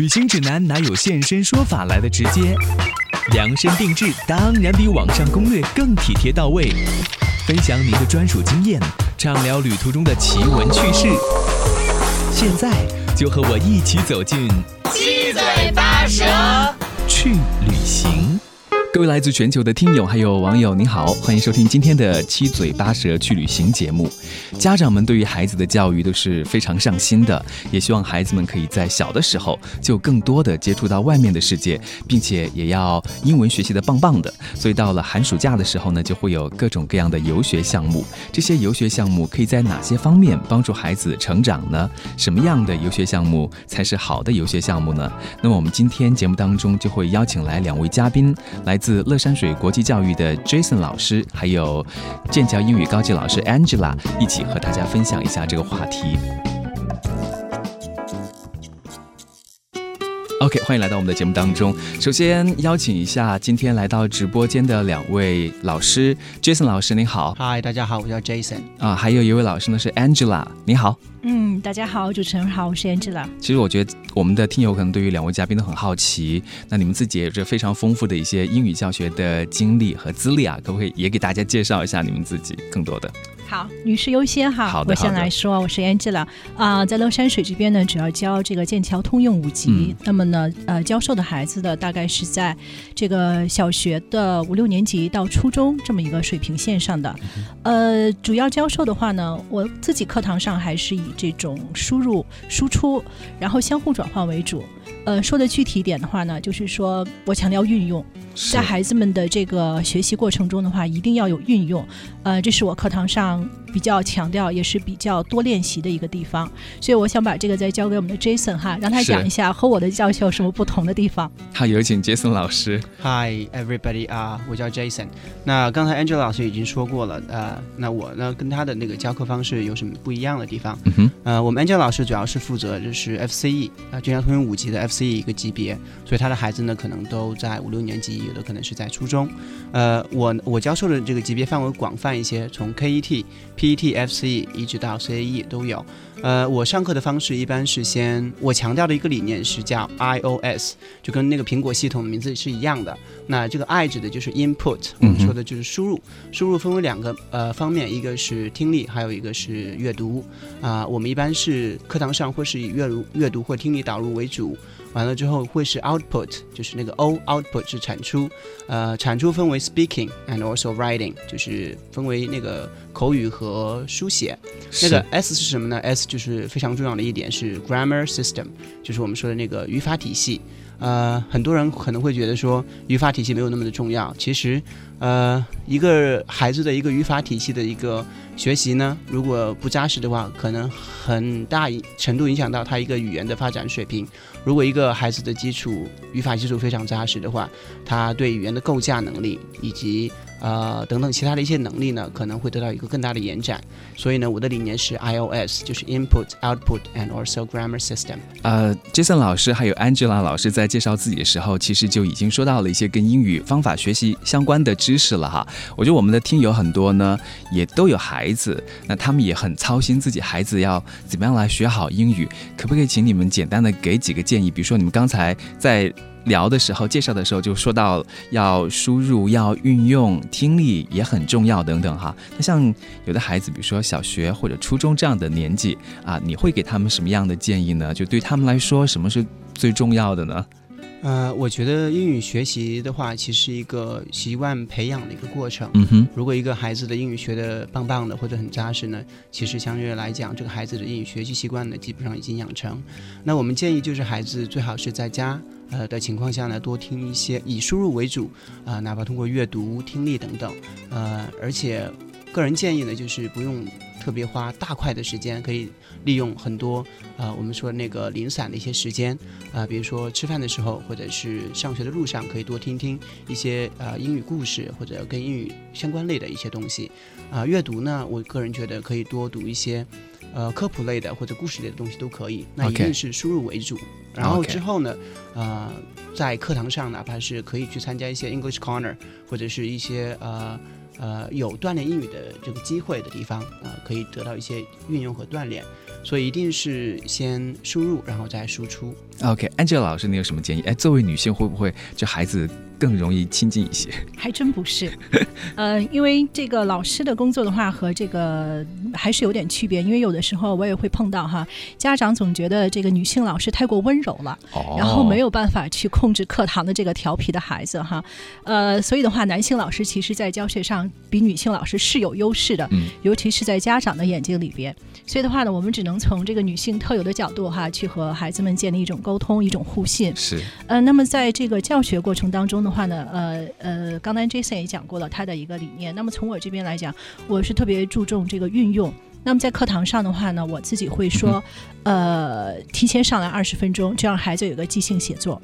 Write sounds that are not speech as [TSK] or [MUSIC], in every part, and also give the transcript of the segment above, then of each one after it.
旅行指南哪有现身说法来的直接？量身定制当然比网上攻略更体贴到位。分享您的专属经验，畅聊旅途中的奇闻趣事。现在就和我一起走进七嘴八舌去旅行。各位来自全球的听友还有网友，您好，欢迎收听今天的七嘴八舌去旅行节目。家长们对于孩子的教育都是非常上心的，也希望孩子们可以在小的时候就更多的接触到外面的世界，并且也要英文学习的棒棒的。所以到了寒暑假的时候呢，就会有各种各样的游学项目。这些游学项目可以在哪些方面帮助孩子成长呢？什么样的游学项目才是好的游学项目呢？那么我们今天节目当中就会邀请来两位嘉宾，来自乐山水国际教育的 Jason 老师，还有剑桥英语高级老师 Angela 一起和大家分享一下这个话题。OK，欢迎来到我们的节目当中。首先邀请一下今天来到直播间的两位老师，Jason 老师您好。嗨，大家好，我叫 Jason。啊，还有一位老师呢是 Angela，你好。嗯，大家好，主持人好，我是 Angela。其实我觉得我们的听友可能对于两位嘉宾都很好奇，那你们自己也有着非常丰富的一些英语教学的经历和资历啊，可不可以也给大家介绍一下你们自己更多的？好，女士优先哈。好的我先来说，我是 Angela 啊、在乐山水这边呢，主要教这个剑桥通用五级。嗯那么呢，呃，教授的孩子的，大概是在这个小学的五六年级到初中这么一个水平线上的。呃，主要教授的话呢，我自己课堂上还是以这种输入、输出，然后相互转换为主。呃，说的具体一点的话呢，就是说我强调运用，在孩子们的这个学习过程中的话，一定要有运用，呃，这是我课堂上康。比较强调，也是比较多练习的一个地方。所以我想把这个再交给我们的 Jason 哈，让他讲一下和我的教学有什么不同的地方。[LAUGHS] 好，有请 Jason 老师。Hi everybody 啊、我叫 Jason。那刚才 Angela 老师已经说过了，呃，那我呢跟他的那个教课方式有什么不一样的地方？嗯哼，呃，我们 Angela 老师主要是负责就是 FCE 啊、剑桥通用五级的 FCE 一个级别，所以他的孩子呢可能都在五六年级，有的可能是在初中。呃，我我教授的这个级别范围广泛一些，从 KET、PTFC 一直到 CAE 都有。呃，我上课的方式一般是先，我强调的一个理念是叫 iOS，就跟那个苹果系统的名字是一样的。那这个 I 指的就是 input，我们说的就是输入。输入分为两个呃方面，一个是听力，还有一个是阅读。啊、我们一般是课堂上会是以阅读、阅读或听力导入为主。完了之后会是 output，就是那个 O output 是产出，呃，产出分为 speaking and also writing，就是分为那个口语和书写。那个 S 是什么呢？S 就是非常重要的一点是 grammar system，就是我们说的那个语法体系。呃，很多人可能会觉得说语法体系没有那么的重要，其实，呃，一个孩子的一个语法体系的一个学习呢，如果不扎实的话，可能很大程度影响到他一个语言的发展水平。如果一个孩子的基础语法基础非常扎实的话，他对语言的构架能力以及呃等等其他的一些能力呢，可能会得到一个更大的延展。所以呢，我的理念是 iOS，就是 Input、Output and also Grammar System。呃，Jason 老师还有 Angela 老师在介绍自己的时候，其实就已经说到了一些跟英语方法学习相关的知知识了哈。我觉得我们的听友很多呢，也都有孩子，那他们也很操心自己孩子要怎么样来学好英语，可不可以请你们简单的给几个建议？比如说你们刚才在。聊的时候，介绍的时候就说到要输入、要运用，听力也很重要等等哈。那像有的孩子，比如说小学或者初中这样的年纪啊，你会给他们什么样的建议呢？就对他们来说，什么是最重要的呢？呃，我觉得英语学习的话，其实是一个习惯培养的一个过程。嗯哼，如果一个孩子的英语学的棒棒的或者很扎实呢，其实相对来讲，这个孩子的英语学习习惯呢，基本上已经养成。那我们建议就是孩子最好是在家呃的情况下呢，多听一些以输入为主啊、哪怕通过阅读、听力等等，呃，而且个人建议呢，就是不用特别花大块的时间，可以利用很多呃我们说那个零散的一些时间啊、比如说吃饭的时候，或者是上学的路上，可以多听听一些呃英语故事或者跟英语相关类的一些东西。啊、阅读呢，我个人觉得可以多读一些呃科普类的或者故事类的东西都可以。那一定是输入为主。然后之后呢，呃，在课堂上哪怕是可以去参加一些 English Corner 或者是一些呃。呃，有锻炼英语的这个机会的地方，呃，可以得到一些运用和锻炼。所以一定是先输入，然后再输出。OK，Angela 老师，你有什么建议？哎，作为女性，会不会就孩子？更容易亲近一些，[LAUGHS] 还真不是，呃，因为这个老师的工作的话和这个还是有点区别，因为有的时候我也会碰到哈，家长总觉得这个女性老师太过温柔了，然后没有办法去控制课堂的这个调皮的孩子哈，呃，所以的话，男性老师其实在教学上比女性老师是有优势的，尤其是在家长的眼睛里边，所以的话呢，我们只能从这个女性特有的角度哈，去和孩子们建立一种沟通，一种互信，是，呃，那么在这个教学过程当中的。话呢，呃呃，刚才 Jason 也讲过了他的一个理念。那么从我这边来讲，我是特别注重这个运用。那么在课堂上的话呢，我自己会说，呃，提前上来二十分钟，就让孩子有个即兴写作。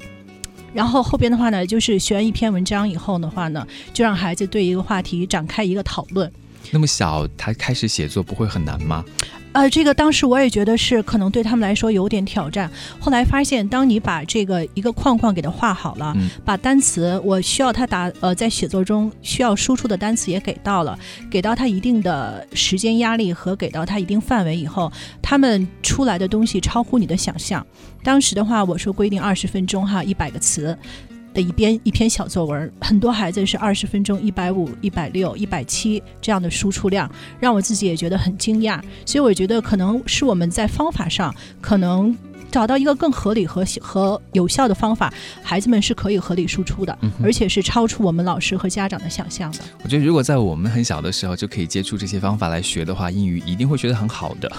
然后后边的话呢，就是学完一篇文章以后的话呢，就让孩子对一个话题展开一个讨论。那么小，他开始写作不会很难吗？呃，这个当时我也觉得是可能对他们来说有点挑战。后来发现，当你把这个一个框框给它画好了，把单词我需要他答呃在写作中需要输出的单词也给到了，给到他一定的时间压力和给到他一定范围以后，他们出来的东西超乎你的想象。当时的话，我说规定二十分钟哈，一百个词。的一篇一篇小作文，很多孩子是二十分钟一百五、一百六、一百七这样的输出量，让我自己也觉得很惊讶。所以我觉得可能是我们在方法上可能。找到一个更合理和和有效的方法，孩子们是可以合理输出的，而且是超出我们老师和家长的想象的。我觉得，如果在我们很小的时候就可以接触这些方法来学的话，英语一定会学得很好的。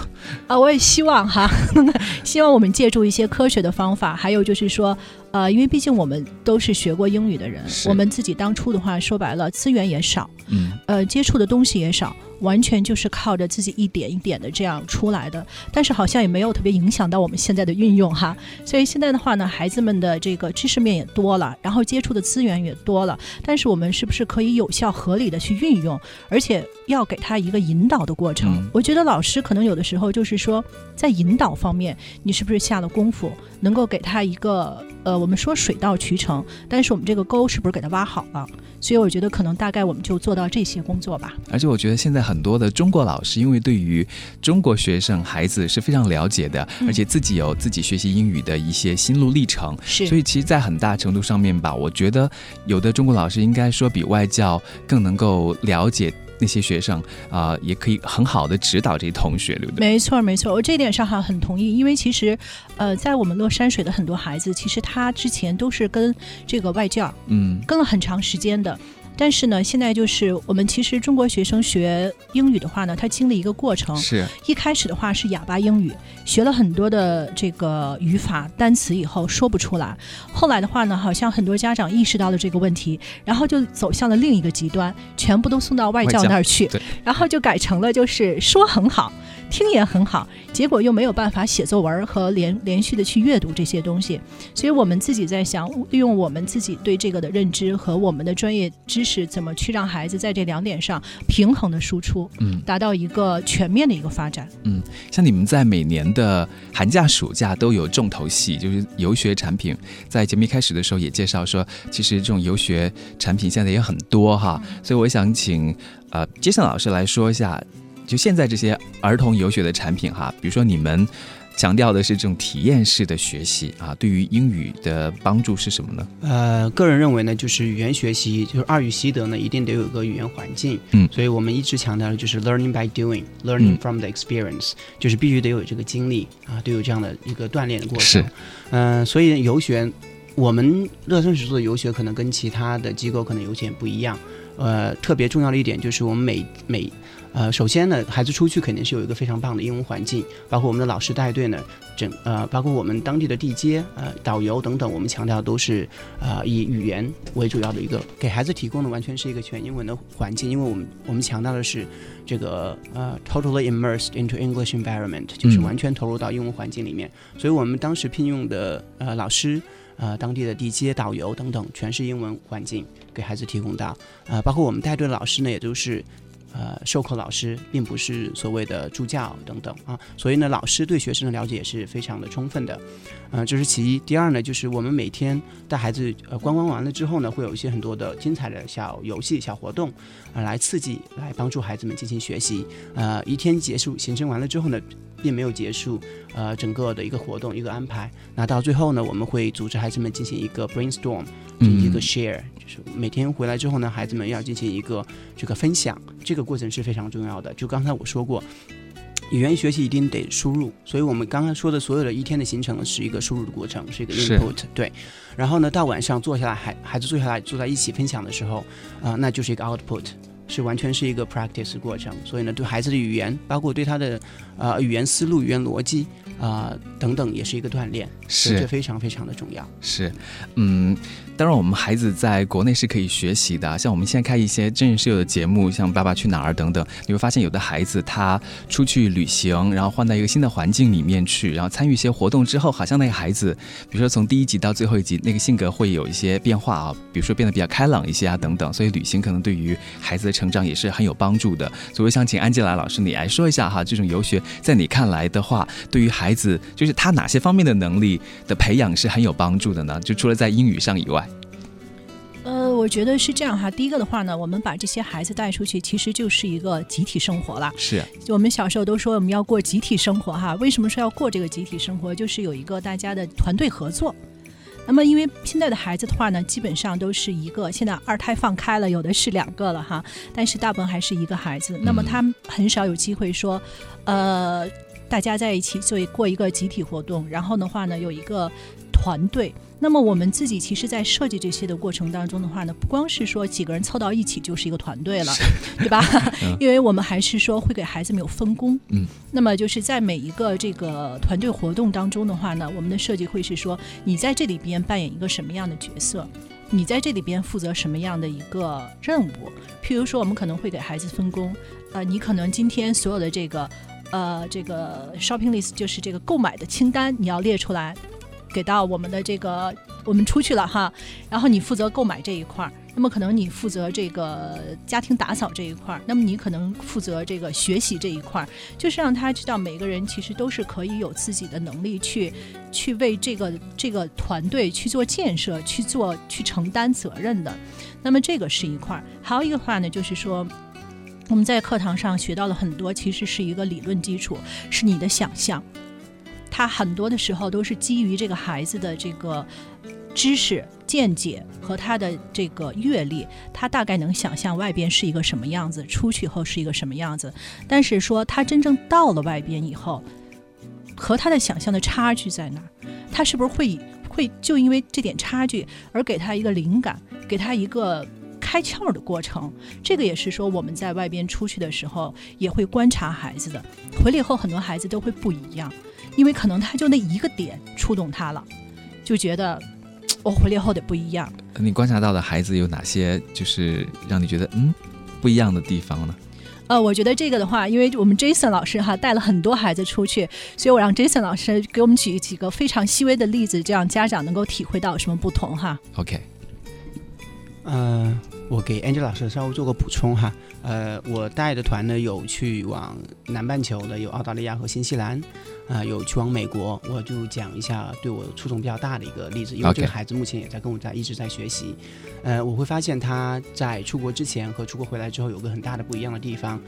啊，我也希望哈，[LAUGHS] 希望我们借助一些科学的方法，还有就是说，呃，因为毕竟我们都是学过英语的人，我们自己当初的话说白了，资源也少，嗯，呃，接触的东西也少。完全就是靠着自己一点一点的这样出来的，但是好像也没有特别影响到我们现在的运用哈。所以现在的话呢，孩子们的这个知识面也多了，然后接触的资源也多了，但是我们是不是可以有效合理的去运用，而且要给他一个引导的过程？我觉得老师可能有的时候就是说，在引导方面，你是不是下了功夫，能够给他一个呃，我们说水到渠成，但是我们这个沟是不是给他挖好了？所以我觉得可能大概我们就做到这些工作吧。而且我觉得现在很多的中国老师，因为对于中国学生孩子是非常了解的，而且自己有自己学习英语的一些心路历程，是。所以其实，在很大程度上面吧，我觉得有的中国老师应该说比外教更能够了解。那些学生啊，也可以很好的指导这些同学，对不对？没错，没错，我这点上哈很同意，因为其实，呃，在我们乐山水的很多孩子，其实他之前都是跟这个外教，嗯，跟了很长时间的。但是呢，现在就是我们其实中国学生学英语的话呢，他经历一个过程。是。一开始的话是哑巴英语，学了很多的这个语法单词以后说不出来。后来的话呢，好像很多家长意识到了这个问题，然后就走向了另一个极端，全部都送到外教那儿去，然后就改成了就是说很好。听也很好，结果又没有办法写作文和连连续的去阅读这些东西，所以我们自己在想，利用我们自己对这个的认知和我们的专业知识，怎么去让孩子在这两点上平衡的输出，嗯，达到一个全面的一个发展。嗯，像你们在每年的寒假、暑假都有重头戏，就是游学产品。在节目一开始的时候也介绍说，其实这种游学产品现在也很多哈，所以我想请呃杰森老师来说一下。就现在这些儿童游学的产品哈，比如说你们强调的是这种体验式的学习啊，对于英语的帮助是什么呢？呃，个人认为呢，就是语言学习，就是二语习得呢，一定得有一个语言环境。嗯，所以我们一直强调的就是 learning by doing，learning from the experience，就是必须得有这个经历啊，都有这样的一个锻炼的过程。是，嗯，所以游学，我们乐生史做的游学可能跟其他的机构可能有点不一样。呃，特别重要的一点就是我们每每。呃，首先呢，孩子出去肯定是有一个非常棒的英文环境，包括我们的老师带队呢，整呃，包括我们当地的地接呃导游等等，我们强调都是呃以语言为主要的一个给孩子提供的完全是一个全英文的环境，因为我们我们强调的是这个呃 totally immersed into English environment，就是完全投入到英文环境里面，所以我们当时聘用的呃老师呃当地的地接导游等等，全是英文环境给孩子提供到，呃，包括我们带队的老师呢，也都是。呃，授课老师并不是所谓的助教等等啊，所以呢，老师对学生的了解也是非常的充分的，嗯，这是其一。第二呢，就是我们每天带孩子呃观光完了之后呢，会有一些很多的精彩的小游戏、小活动，啊，来刺激、来帮助孩子们进行学习。呃，一天结束行程完了之后呢。并没有结束，呃，整个的一个活动一个安排。那到最后呢，我们会组织孩子们进行一个 brainstorm，就是一个 share，就是每天回来之后呢，孩子们要进行一个这个分享，这个过程是非常重要的。就刚才我说过。语言学习一定得输入，所以我们刚刚说的所有的一天的行程是一个输入的过程，是一个 input，对。然后呢，到晚上坐下来，孩孩子坐下来坐在一起分享的时候，啊，那就是一个 output，是完全是一个 practice 过程。所以呢，对孩子的语言，包括对他的呃语言思路、语言逻辑啊等等，也是一个锻炼，是这非常非常的重要。是，嗯。当然，我们孩子在国内是可以学习的。像我们现在看一些真人秀的节目，像《爸爸去哪儿》等等，你会发现有的孩子他出去旅行，然后换到一个新的环境里面去，然后参与一些活动之后，好像那个孩子，比如说从第一集到最后一集，那个性格会有一些变化啊，比如说变得比较开朗一些啊等等。所以旅行可能对于孩子的成长也是很有帮助的。所以我想请安吉拉老师你来说一下哈，这种游学在你看来的话，对于孩子就是他哪些方面的能力的培养是很有帮助的呢？就除了在英语上以外。呃，我觉得是这样哈。第一个的话呢，我们把这些孩子带出去，其实就是一个集体生活了。是，我们小时候都说我们要过集体生活哈。为什么说要过这个集体生活？就是有一个大家的团队合作。那么，因为现在的孩子的话呢，基本上都是一个，现在二胎放开了，有的是两个了哈。但是大部分还是一个孩子。那么他很少有机会说，呃，大家在一起做过一个集体活动，然后的话呢，有一个团队。那么我们自己其实，在设计这些的过程当中的话呢，不光是说几个人凑到一起就是一个团队了，对吧？[LAUGHS] 因为我们还是说会给孩子们有分工。嗯。那么就是在每一个这个团队活动当中的话呢，我们的设计会是说，你在这里边扮演一个什么样的角色？你在这里边负责什么样的一个任务？譬如说，我们可能会给孩子分工，呃，你可能今天所有的这个呃这个 shopping list 就是这个购买的清单，你要列出来。给到我们的这个，我们出去了哈，然后你负责购买这一块儿，那么可能你负责这个家庭打扫这一块儿，那么你可能负责这个学习这一块儿，就是让他知道每个人其实都是可以有自己的能力去去为这个这个团队去做建设，去做去承担责任的。那么这个是一块儿，还有一个话呢，就是说我们在课堂上学到了很多，其实是一个理论基础，是你的想象。他很多的时候都是基于这个孩子的这个知识见解和他的这个阅历，他大概能想象外边是一个什么样子，出去后是一个什么样子。但是说他真正到了外边以后，和他的想象的差距在哪？他是不是会会就因为这点差距而给他一个灵感，给他一个开窍的过程？这个也是说我们在外边出去的时候也会观察孩子的，回来以后很多孩子都会不一样。因为可能他就那一个点触动他了，就觉得我 [TSK] 回来后得不一样。你观察到的孩子有哪些，就是让你觉得嗯不一样的地方呢？呃，我觉得这个的话，因为我们 Jason 老师哈带了很多孩子出去，所以我让 Jason 老师给我们举几个非常细微的例子，这样家长能够体会到什么不同哈。OK，嗯，我给 Angel 老师稍微做个补充哈。呃，我带的团呢有去往南半球的，有澳大利亚和新西兰。啊，有去往美国，我就讲一下对我触动比较大的一个例子，因为这个孩子目前也在跟我在一直在学习。呃，我会发现他在出国之前和出国回来之后有个很大的不一样的地方。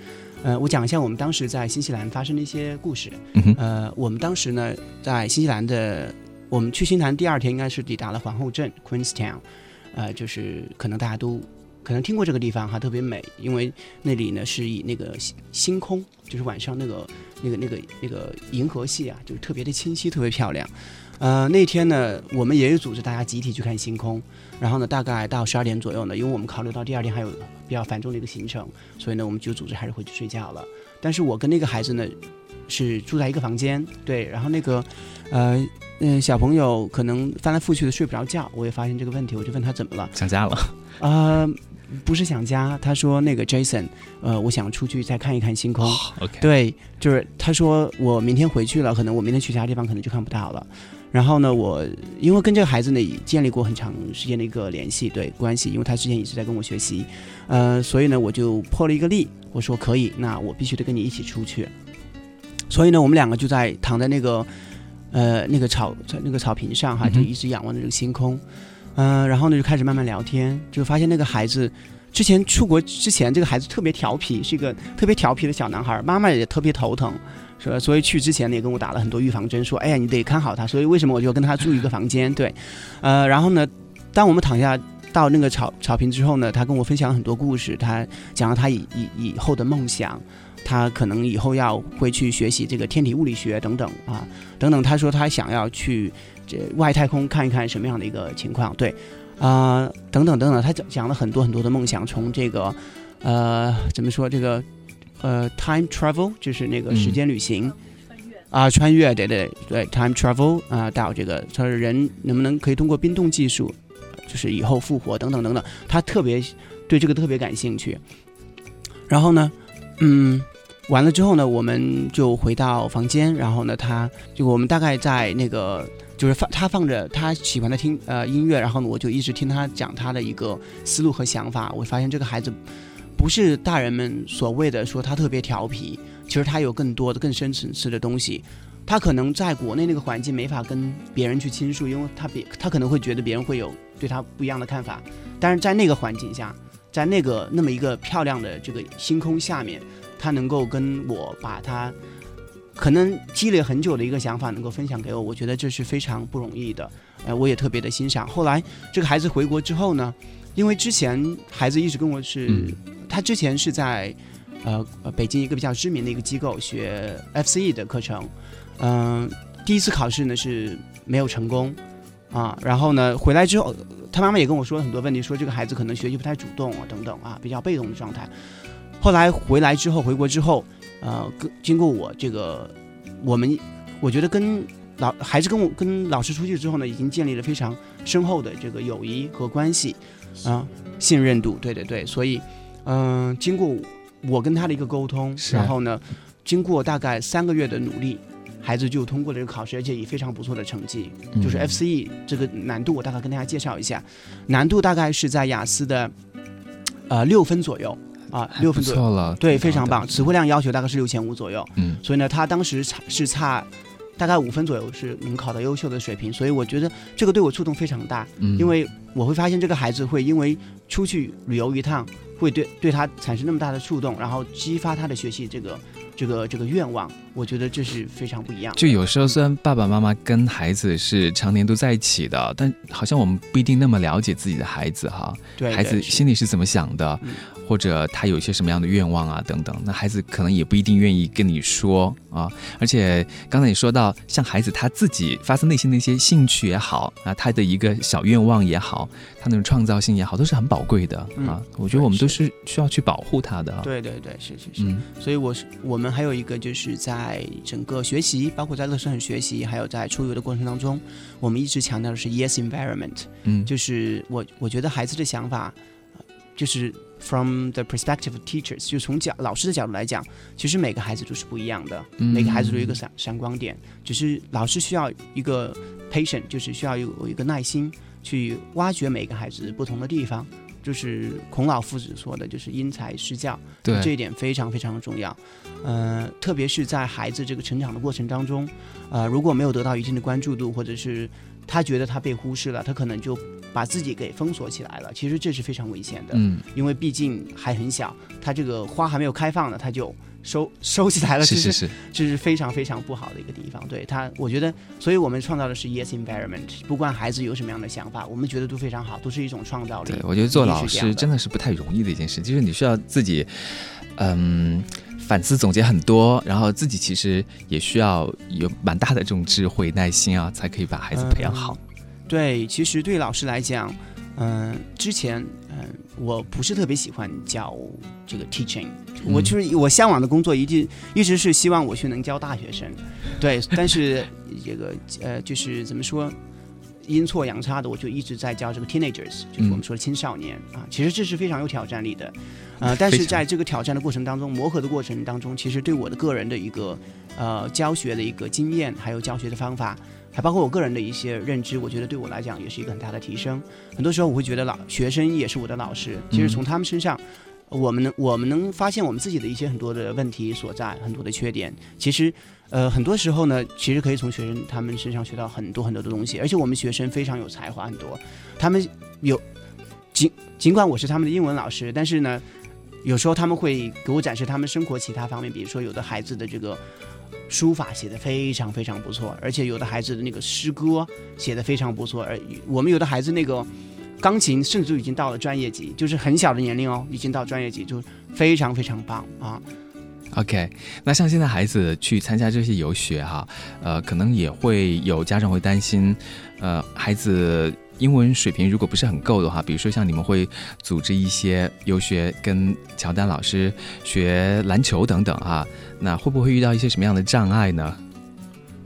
呃，我讲一下我们当时在新西兰发生的一些故事。呃，我们当时呢在新西兰的，我们去新西兰第二天应该是抵达了皇后镇 Queenstown，呃，就是可能大家都。可能听过这个地方哈，特别美，因为那里呢是以那个星星空，就是晚上那个那个那个那个银河系啊，就是特别的清晰，特别漂亮。呃，那天呢，我们也有组织大家集体去看星空，然后呢，大概到十二点左右呢，因为我们考虑到第二天还有比较繁重的一个行程，所以呢，我们就组织还是回去睡觉了。但是我跟那个孩子呢是住在一个房间，对，然后那个呃嗯小朋友可能翻来覆去的睡不着觉，我也发现这个问题，我就问他怎么了，想家了啊。不是想家，他说那个 Jason，呃，我想出去再看一看星空。OK，对，就是他说我明天回去了，可能我明天去其他地方可能就看不到了。然后呢，我因为跟这个孩子呢建立过很长时间的一个联系，对关系，因为他之前一直在跟我学习，呃，所以呢我就破了一个例，我说可以，那我必须得跟你一起出去。所以呢，我们两个就在躺在那个呃那个草在那个草坪上哈，就一直仰望着这个星空。嗯，然后呢就开始慢慢聊天，就发现那个孩子，之前出国之前，这个孩子特别调皮，是一个特别调皮的小男孩，妈妈也特别头疼，说所以去之前呢也跟我打了很多预防针，说哎呀你得看好他，所以为什么我就跟他住一个房间？对，呃，然后呢，当我们躺下到那个草草坪之后呢，他跟我分享很多故事，他讲了他以以以后的梦想。他可能以后要会去学习这个天体物理学等等啊，等等。他说他想要去这外太空看一看什么样的一个情况，对，啊，等等等等。他讲讲了很多很多的梦想，从这个呃怎么说这个呃 time travel 就是那个时间旅行，啊穿越对对对 time travel 啊到这个他说人能不能可以通过冰冻技术，就是以后复活等等等等。他特别对这个特别感兴趣，然后呢，嗯。完了之后呢，我们就回到房间，然后呢，他就我们大概在那个就是放他放着他喜欢的听呃音乐，然后呢，我就一直听他讲他的一个思路和想法。我发现这个孩子不是大人们所谓的说他特别调皮，其实他有更多的更深层次的东西。他可能在国内那个环境没法跟别人去倾诉，因为他别他可能会觉得别人会有对他不一样的看法。但是在那个环境下，在那个那么一个漂亮的这个星空下面。他能够跟我把他可能积累很久的一个想法能够分享给我，我觉得这是非常不容易的，呃，我也特别的欣赏。后来这个孩子回国之后呢，因为之前孩子一直跟我是，他之前是在呃北京一个比较知名的一个机构学 FCE 的课程，嗯，第一次考试呢是没有成功啊，然后呢回来之后，他妈妈也跟我说了很多问题，说这个孩子可能学习不太主动啊等等啊，比较被动的状态。后来回来之后，回国之后，呃，跟经过我这个，我们我觉得跟老孩子跟我跟老师出去之后呢，已经建立了非常深厚的这个友谊和关系，啊，信任度，对对对，所以，嗯，经过我跟他的一个沟通，然后呢，经过大概三个月的努力，孩子就通过了这个考试，而且以非常不错的成绩，就是 FCE 这个难度，我大概跟大家介绍一下，难度大概是在雅思的，呃，六分左右。啊，六分左右了，对，非常棒。词汇量要求大概是六千五左右，嗯，所以呢，他当时差是差大概五分左右是能考到优秀的水平，所以我觉得这个对我触动非常大，嗯，因为我会发现这个孩子会因为出去旅游一趟，会对对他产生那么大的触动，然后激发他的学习这个。这个这个愿望，我觉得这是非常不一样。就有时候虽然爸爸妈妈跟孩子是常年都在一起的，但好像我们不一定那么了解自己的孩子哈。对，孩子心里是怎么想的，或者他有一些什么样的愿望啊等等，那孩子可能也不一定愿意跟你说啊。而且刚才你说到，像孩子他自己发自内心的一些兴趣也好啊，他的一个小愿望也好，他那种创造性也好，都是很宝贵的啊。我觉得我们都是需要去保护他的。对对对，是是是。所以我是我们。还有一个就是在整个学习，包括在乐山很学习，还有在出游的过程当中，我们一直强调的是 yes environment，嗯，就是我我觉得孩子的想法，就是 from the perspective of teachers，就从角老师的角度来讲，其实每个孩子都是不一样的，每个孩子都有一个闪闪光点，只是老师需要一个 patient，就是需要有一个耐心去挖掘每个孩子不同的地方。就是孔老夫子说的，就是因材施教，对这一点非常非常的重要。呃，特别是在孩子这个成长的过程当中，呃，如果没有得到一定的关注度，或者是他觉得他被忽视了，他可能就把自己给封锁起来了。其实这是非常危险的，嗯，因为毕竟还很小，他这个花还没有开放呢，他就。收收起来了，是是是，这是非常非常不好的一个地方。对他，我觉得，所以我们创造的是 yes environment，不管孩子有什么样的想法，我们觉得都非常好，都是一种创造力。对，我觉得做老师真的是不太容易的一件事，就是你需要自己，嗯，反思总结很多，然后自己其实也需要有蛮大的这种智慧、耐心啊，才可以把孩子培养好。对，其实对老师来讲。嗯，之前嗯，我不是特别喜欢教这个 teaching，我就是我向往的工作一定一直是希望我去能教大学生，对，但是这个呃，就是怎么说，阴错阳差的，我就一直在教这个 teenagers，就是我们说的青少年啊，其实这是非常有挑战力的，呃，但是在这个挑战的过程当中，磨合的过程当中，其实对我的个人的一个呃教学的一个经验，还有教学的方法。还包括我个人的一些认知，我觉得对我来讲也是一个很大的提升。很多时候我会觉得老学生也是我的老师，其实从他们身上，我们能 [LAUGHS] 我们能发现我们自己的一些很多的问题所在，很多的缺点。其实，呃，很多时候呢，其实可以从学生他们身上学到很多很多的东西。而且我们学生非常有才华，很多他们有尽尽管我是他们的英文老师，但是呢，有时候他们会给我展示他们生活其他方面，比如说有的孩子的这个。书法写的非常非常不错，而且有的孩子的那个诗歌写的非常不错，而我们有的孩子那个钢琴甚至已经到了专业级，就是很小的年龄哦，已经到专业级，就非常非常棒啊。OK，那像现在孩子去参加这些游学哈，呃，可能也会有家长会担心，呃，孩子英文水平如果不是很够的话，比如说像你们会组织一些游学，跟乔丹老师学篮球等等哈，那会不会遇到一些什么样的障碍呢？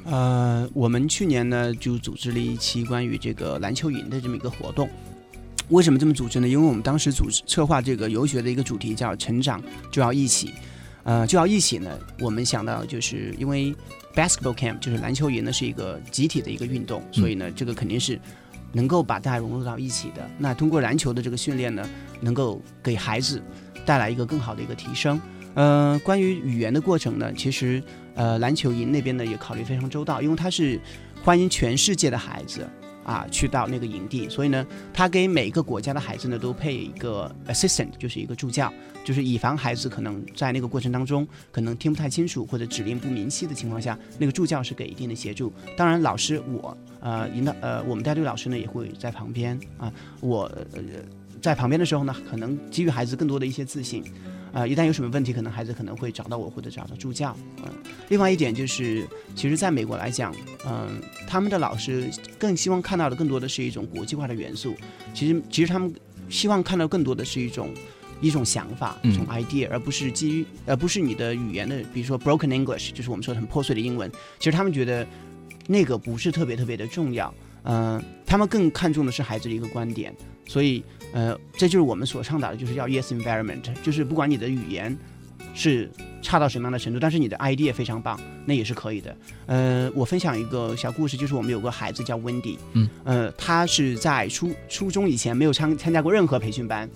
呃，我们去年呢就组织了一期关于这个篮球营的这么一个活动。为什么这么组织呢？因为我们当时组织策划这个游学的一个主题叫“成长就要一起”。呃，就要一起呢。我们想到，就是因为 basketball camp 就是篮球营呢，是一个集体的一个运动，所以呢，这个肯定是能够把大家融入到一起的。那通过篮球的这个训练呢，能够给孩子带来一个更好的一个提升。呃，关于语言的过程呢，其实呃，篮球营那边呢也考虑非常周到，因为它是欢迎全世界的孩子。啊，去到那个营地，所以呢，他给每个国家的孩子呢都配一个 assistant，就是一个助教，就是以防孩子可能在那个过程当中可能听不太清楚或者指令不明晰的情况下，那个助教是给一定的协助。当然，老师我呃引导呃我们带队老师呢也会在旁边啊，我呃在旁边的时候呢，可能给予孩子更多的一些自信。啊，一旦有什么问题，可能孩子可能会找到我或者找到助教。嗯，另外一点就是，其实在美国来讲，嗯，他们的老师更希望看到的更多的是一种国际化的元素。其实，其实他们希望看到更多的是一种一种想法，一种 idea，而不是基于，而不是你的语言的，比如说 broken English，就是我们说的很破碎的英文。其实他们觉得那个不是特别特别的重要。嗯，他们更看重的是孩子的一个观点。所以。呃，这就是我们所倡导的，就是要 yes environment，就是不管你的语言是差到什么样的程度，但是你的 idea 非常棒，那也是可以的。呃，我分享一个小故事，就是我们有个孩子叫 Wendy，嗯，呃，他是在初初中以前没有参参加过任何培训班，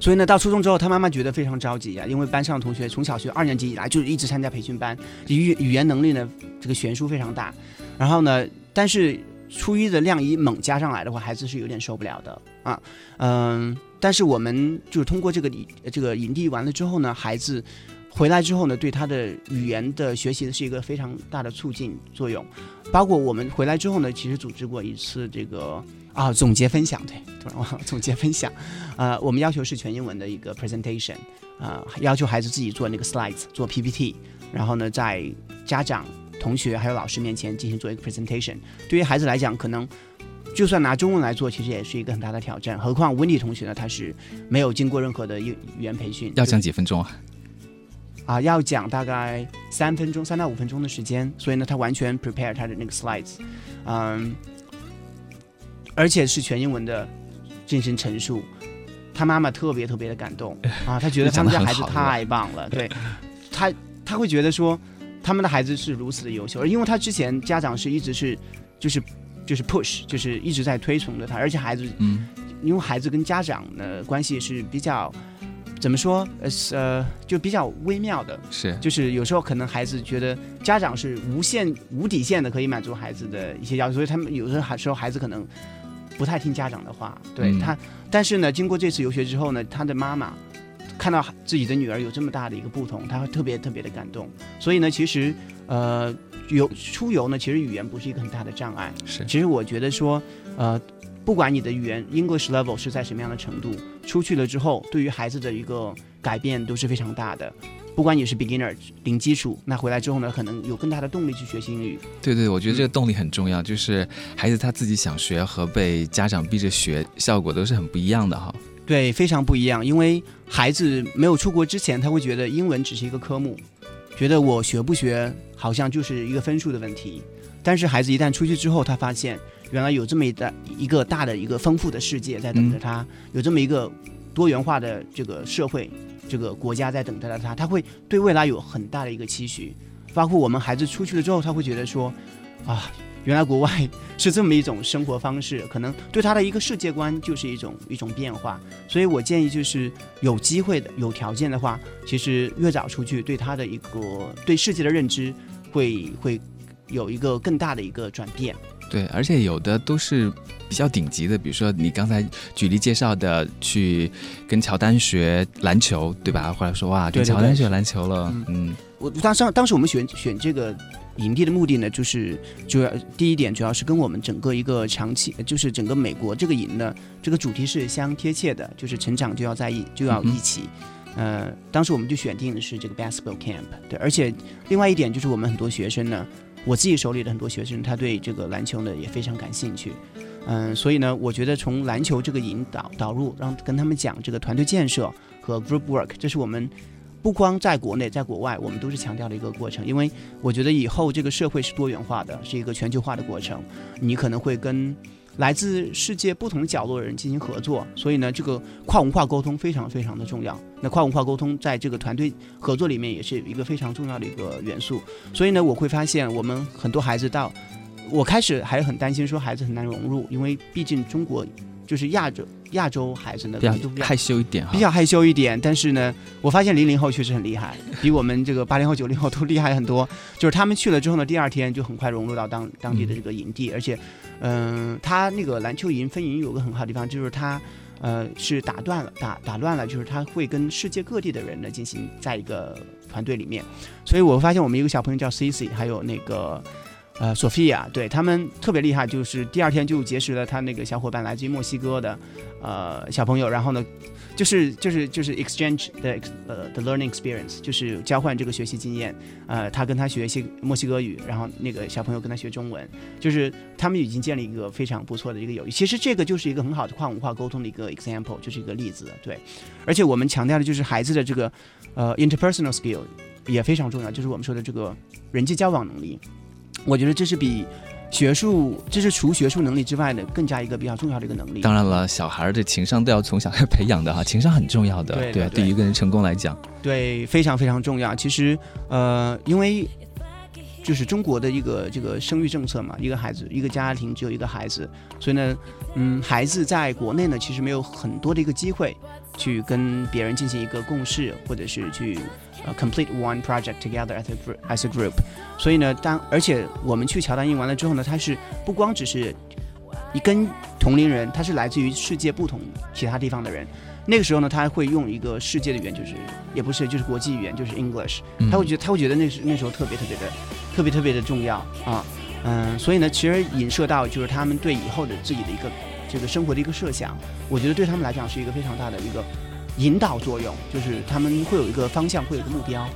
所以呢，到初中之后，他妈妈觉得非常着急啊，因为班上的同学从小学二年级以来就一直参加培训班，语语言能力呢这个悬殊非常大，然后呢，但是。初一的量一猛加上来的话，孩子是有点受不了的啊，嗯，但是我们就是通过这个这个营地完了之后呢，孩子回来之后呢，对他的语言的学习是一个非常大的促进作用。包括我们回来之后呢，其实组织过一次这个啊总结分享，对，突然忘了总结分享，呃，我们要求是全英文的一个 presentation，啊，要求孩子自己做那个 slides，做 PPT，然后呢，在家长。同学还有老师面前进行做一个 presentation，对于孩子来讲，可能就算拿中文来做，其实也是一个很大的挑战。何况温迪同学呢，他是没有经过任何的语语言培训，要讲几分钟啊？啊，要讲大概三分钟，三到五分钟的时间。所以呢，他完全 prepare 他的那个 slides，嗯，而且是全英文的进行陈述。他妈妈特别特别的感动 [LAUGHS] 啊，他觉得他们家孩子太棒了。对他，他会觉得说。他们的孩子是如此的优秀，而因为他之前家长是一直是，就是就是 push，就是一直在推崇着他，而且孩子，嗯，因为孩子跟家长的关系是比较，怎么说，呃呃，就比较微妙的，是，就是有时候可能孩子觉得家长是无限无底线的可以满足孩子的一些要求，所以他们有的时候孩子可能不太听家长的话，对他，但是呢，经过这次游学之后呢，他的妈妈。看到自己的女儿有这么大的一个不同，他会特别特别的感动。所以呢，其实，呃，游出游呢，其实语言不是一个很大的障碍。是，其实我觉得说，呃，不管你的语言 English level 是在什么样的程度，出去了之后，对于孩子的一个改变都是非常大的。不管你是 beginner 零基础，那回来之后呢，可能有更大的动力去学习英语。对对，我觉得这个动力很重要，就是孩子他自己想学和被家长逼着学，效果都是很不一样的哈。对，非常不一样。因为孩子没有出国之前，他会觉得英文只是一个科目，觉得我学不学好像就是一个分数的问题。但是孩子一旦出去之后，他发现原来有这么一大一个大的一个丰富的世界在等着他，有这么一个多元化的这个社会，这个国家在等着他，他会对未来有很大的一个期许。包括我们孩子出去了之后，他会觉得说，啊。原来国外是这么一种生活方式，可能对他的一个世界观就是一种一种变化。所以我建议就是有机会的、有条件的话，其实越早出去，对他的一个对世界的认知会会有一个更大的一个转变。对，而且有的都是比较顶级的，比如说你刚才举例介绍的，去跟乔丹学篮球，对吧？或者说哇，跟乔丹学篮球了，嗯。我当时当时我们选选这个营地的目的呢，就是主要第一点主要是跟我们整个一个长期，就是整个美国这个营呢，这个主题是相贴切的，就是成长就要在一就要一起。呃，当时我们就选定的是这个 basketball camp，对，而且另外一点就是我们很多学生呢，我自己手里的很多学生，他对这个篮球呢也非常感兴趣，嗯，所以呢，我觉得从篮球这个引导导入，让跟他们讲这个团队建设和 group work，这是我们不光在国内，在国外，我们都是强调的一个过程，因为我觉得以后这个社会是多元化的，是一个全球化的过程，你可能会跟。来自世界不同角落的人进行合作，所以呢，这个跨文化沟通非常非常的重要。那跨文化沟通在这个团队合作里面也是一个非常重要的一个元素。所以呢，我会发现我们很多孩子到，我开始还很担心说孩子很难融入，因为毕竟中国。就是亚洲亚洲孩子呢，比较害羞一点，比较害羞一点。但是呢，我发现零零后确实很厉害，比我们这个八零后、九零后都厉害很多。[LAUGHS] 就是他们去了之后呢，第二天就很快融入到当当地的这个营地，而且，嗯，他那个篮球营分营有个很好的地方，就是他，呃，是打断了打打乱了，就是他会跟世界各地的人呢进行在一个团队里面。所以我发现我们一个小朋友叫 Cici，还有那个。呃，索菲亚，对他们特别厉害，就是第二天就结识了他那个小伙伴，来自于墨西哥的，呃，小朋友。然后呢，就是就是就是 exchange 的呃 the learning experience，就是交换这个学习经验。呃，他跟他学习墨西哥语，然后那个小朋友跟他学中文，就是他们已经建立一个非常不错的一个友谊。其实这个就是一个很好的跨文化沟通的一个 example，就是一个例子。对，而且我们强调的就是孩子的这个呃 interpersonal skill 也非常重要，就是我们说的这个人际交往能力。我觉得这是比学术，这是除学术能力之外的更加一个比较重要的一个能力。当然了，小孩儿的情商都要从小要培养的哈，情商很重要的。对，对于一个人成功来讲，对，非常非常重要。其实，呃，因为就是中国的一个这个生育政策嘛，一个孩子一个家庭只有一个孩子，所以呢，嗯，孩子在国内呢，其实没有很多的一个机会去跟别人进行一个共事，或者是去。呃，complete one project together as a group as a group，所以呢，当而且我们去乔丹印完了之后呢，他是不光只是一跟同龄人，他是来自于世界不同其他地方的人。那个时候呢，他会用一个世界的语言，就是也不是就是国际语言，就是 English。他会觉得他会觉得那时那时候特别特别的特别特别的重要啊，嗯，所以呢，其实影射到就是他们对以后的自己的一个这个生活的一个设想，我觉得对他们来讲是一个非常大的一个。引导作用就是他们会有一个方向，会有一个目标。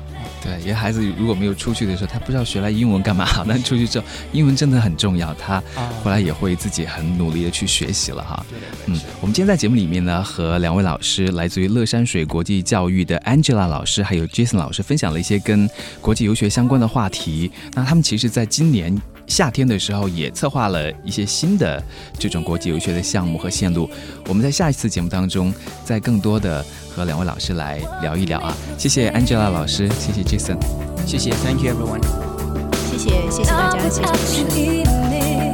对，因为孩子如果没有出去的时候，他不知道学来英文干嘛。但出去之后，英文真的很重要，他后来也会自己很努力的去学习了哈。嗯，我们今天在节目里面呢，和两位老师，来自于乐山水国际教育的 Angela 老师，还有 Jason 老师，分享了一些跟国际游学相关的话题。那他们其实在今年。夏天的时候也策划了一些新的这种国际游学的项目和线路，我们在下一次节目当中再更多的和两位老师来聊一聊啊！谢谢 Angela 老师，谢谢 Jason，谢谢，Thank you everyone，谢谢谢谢大家，谢谢主持人。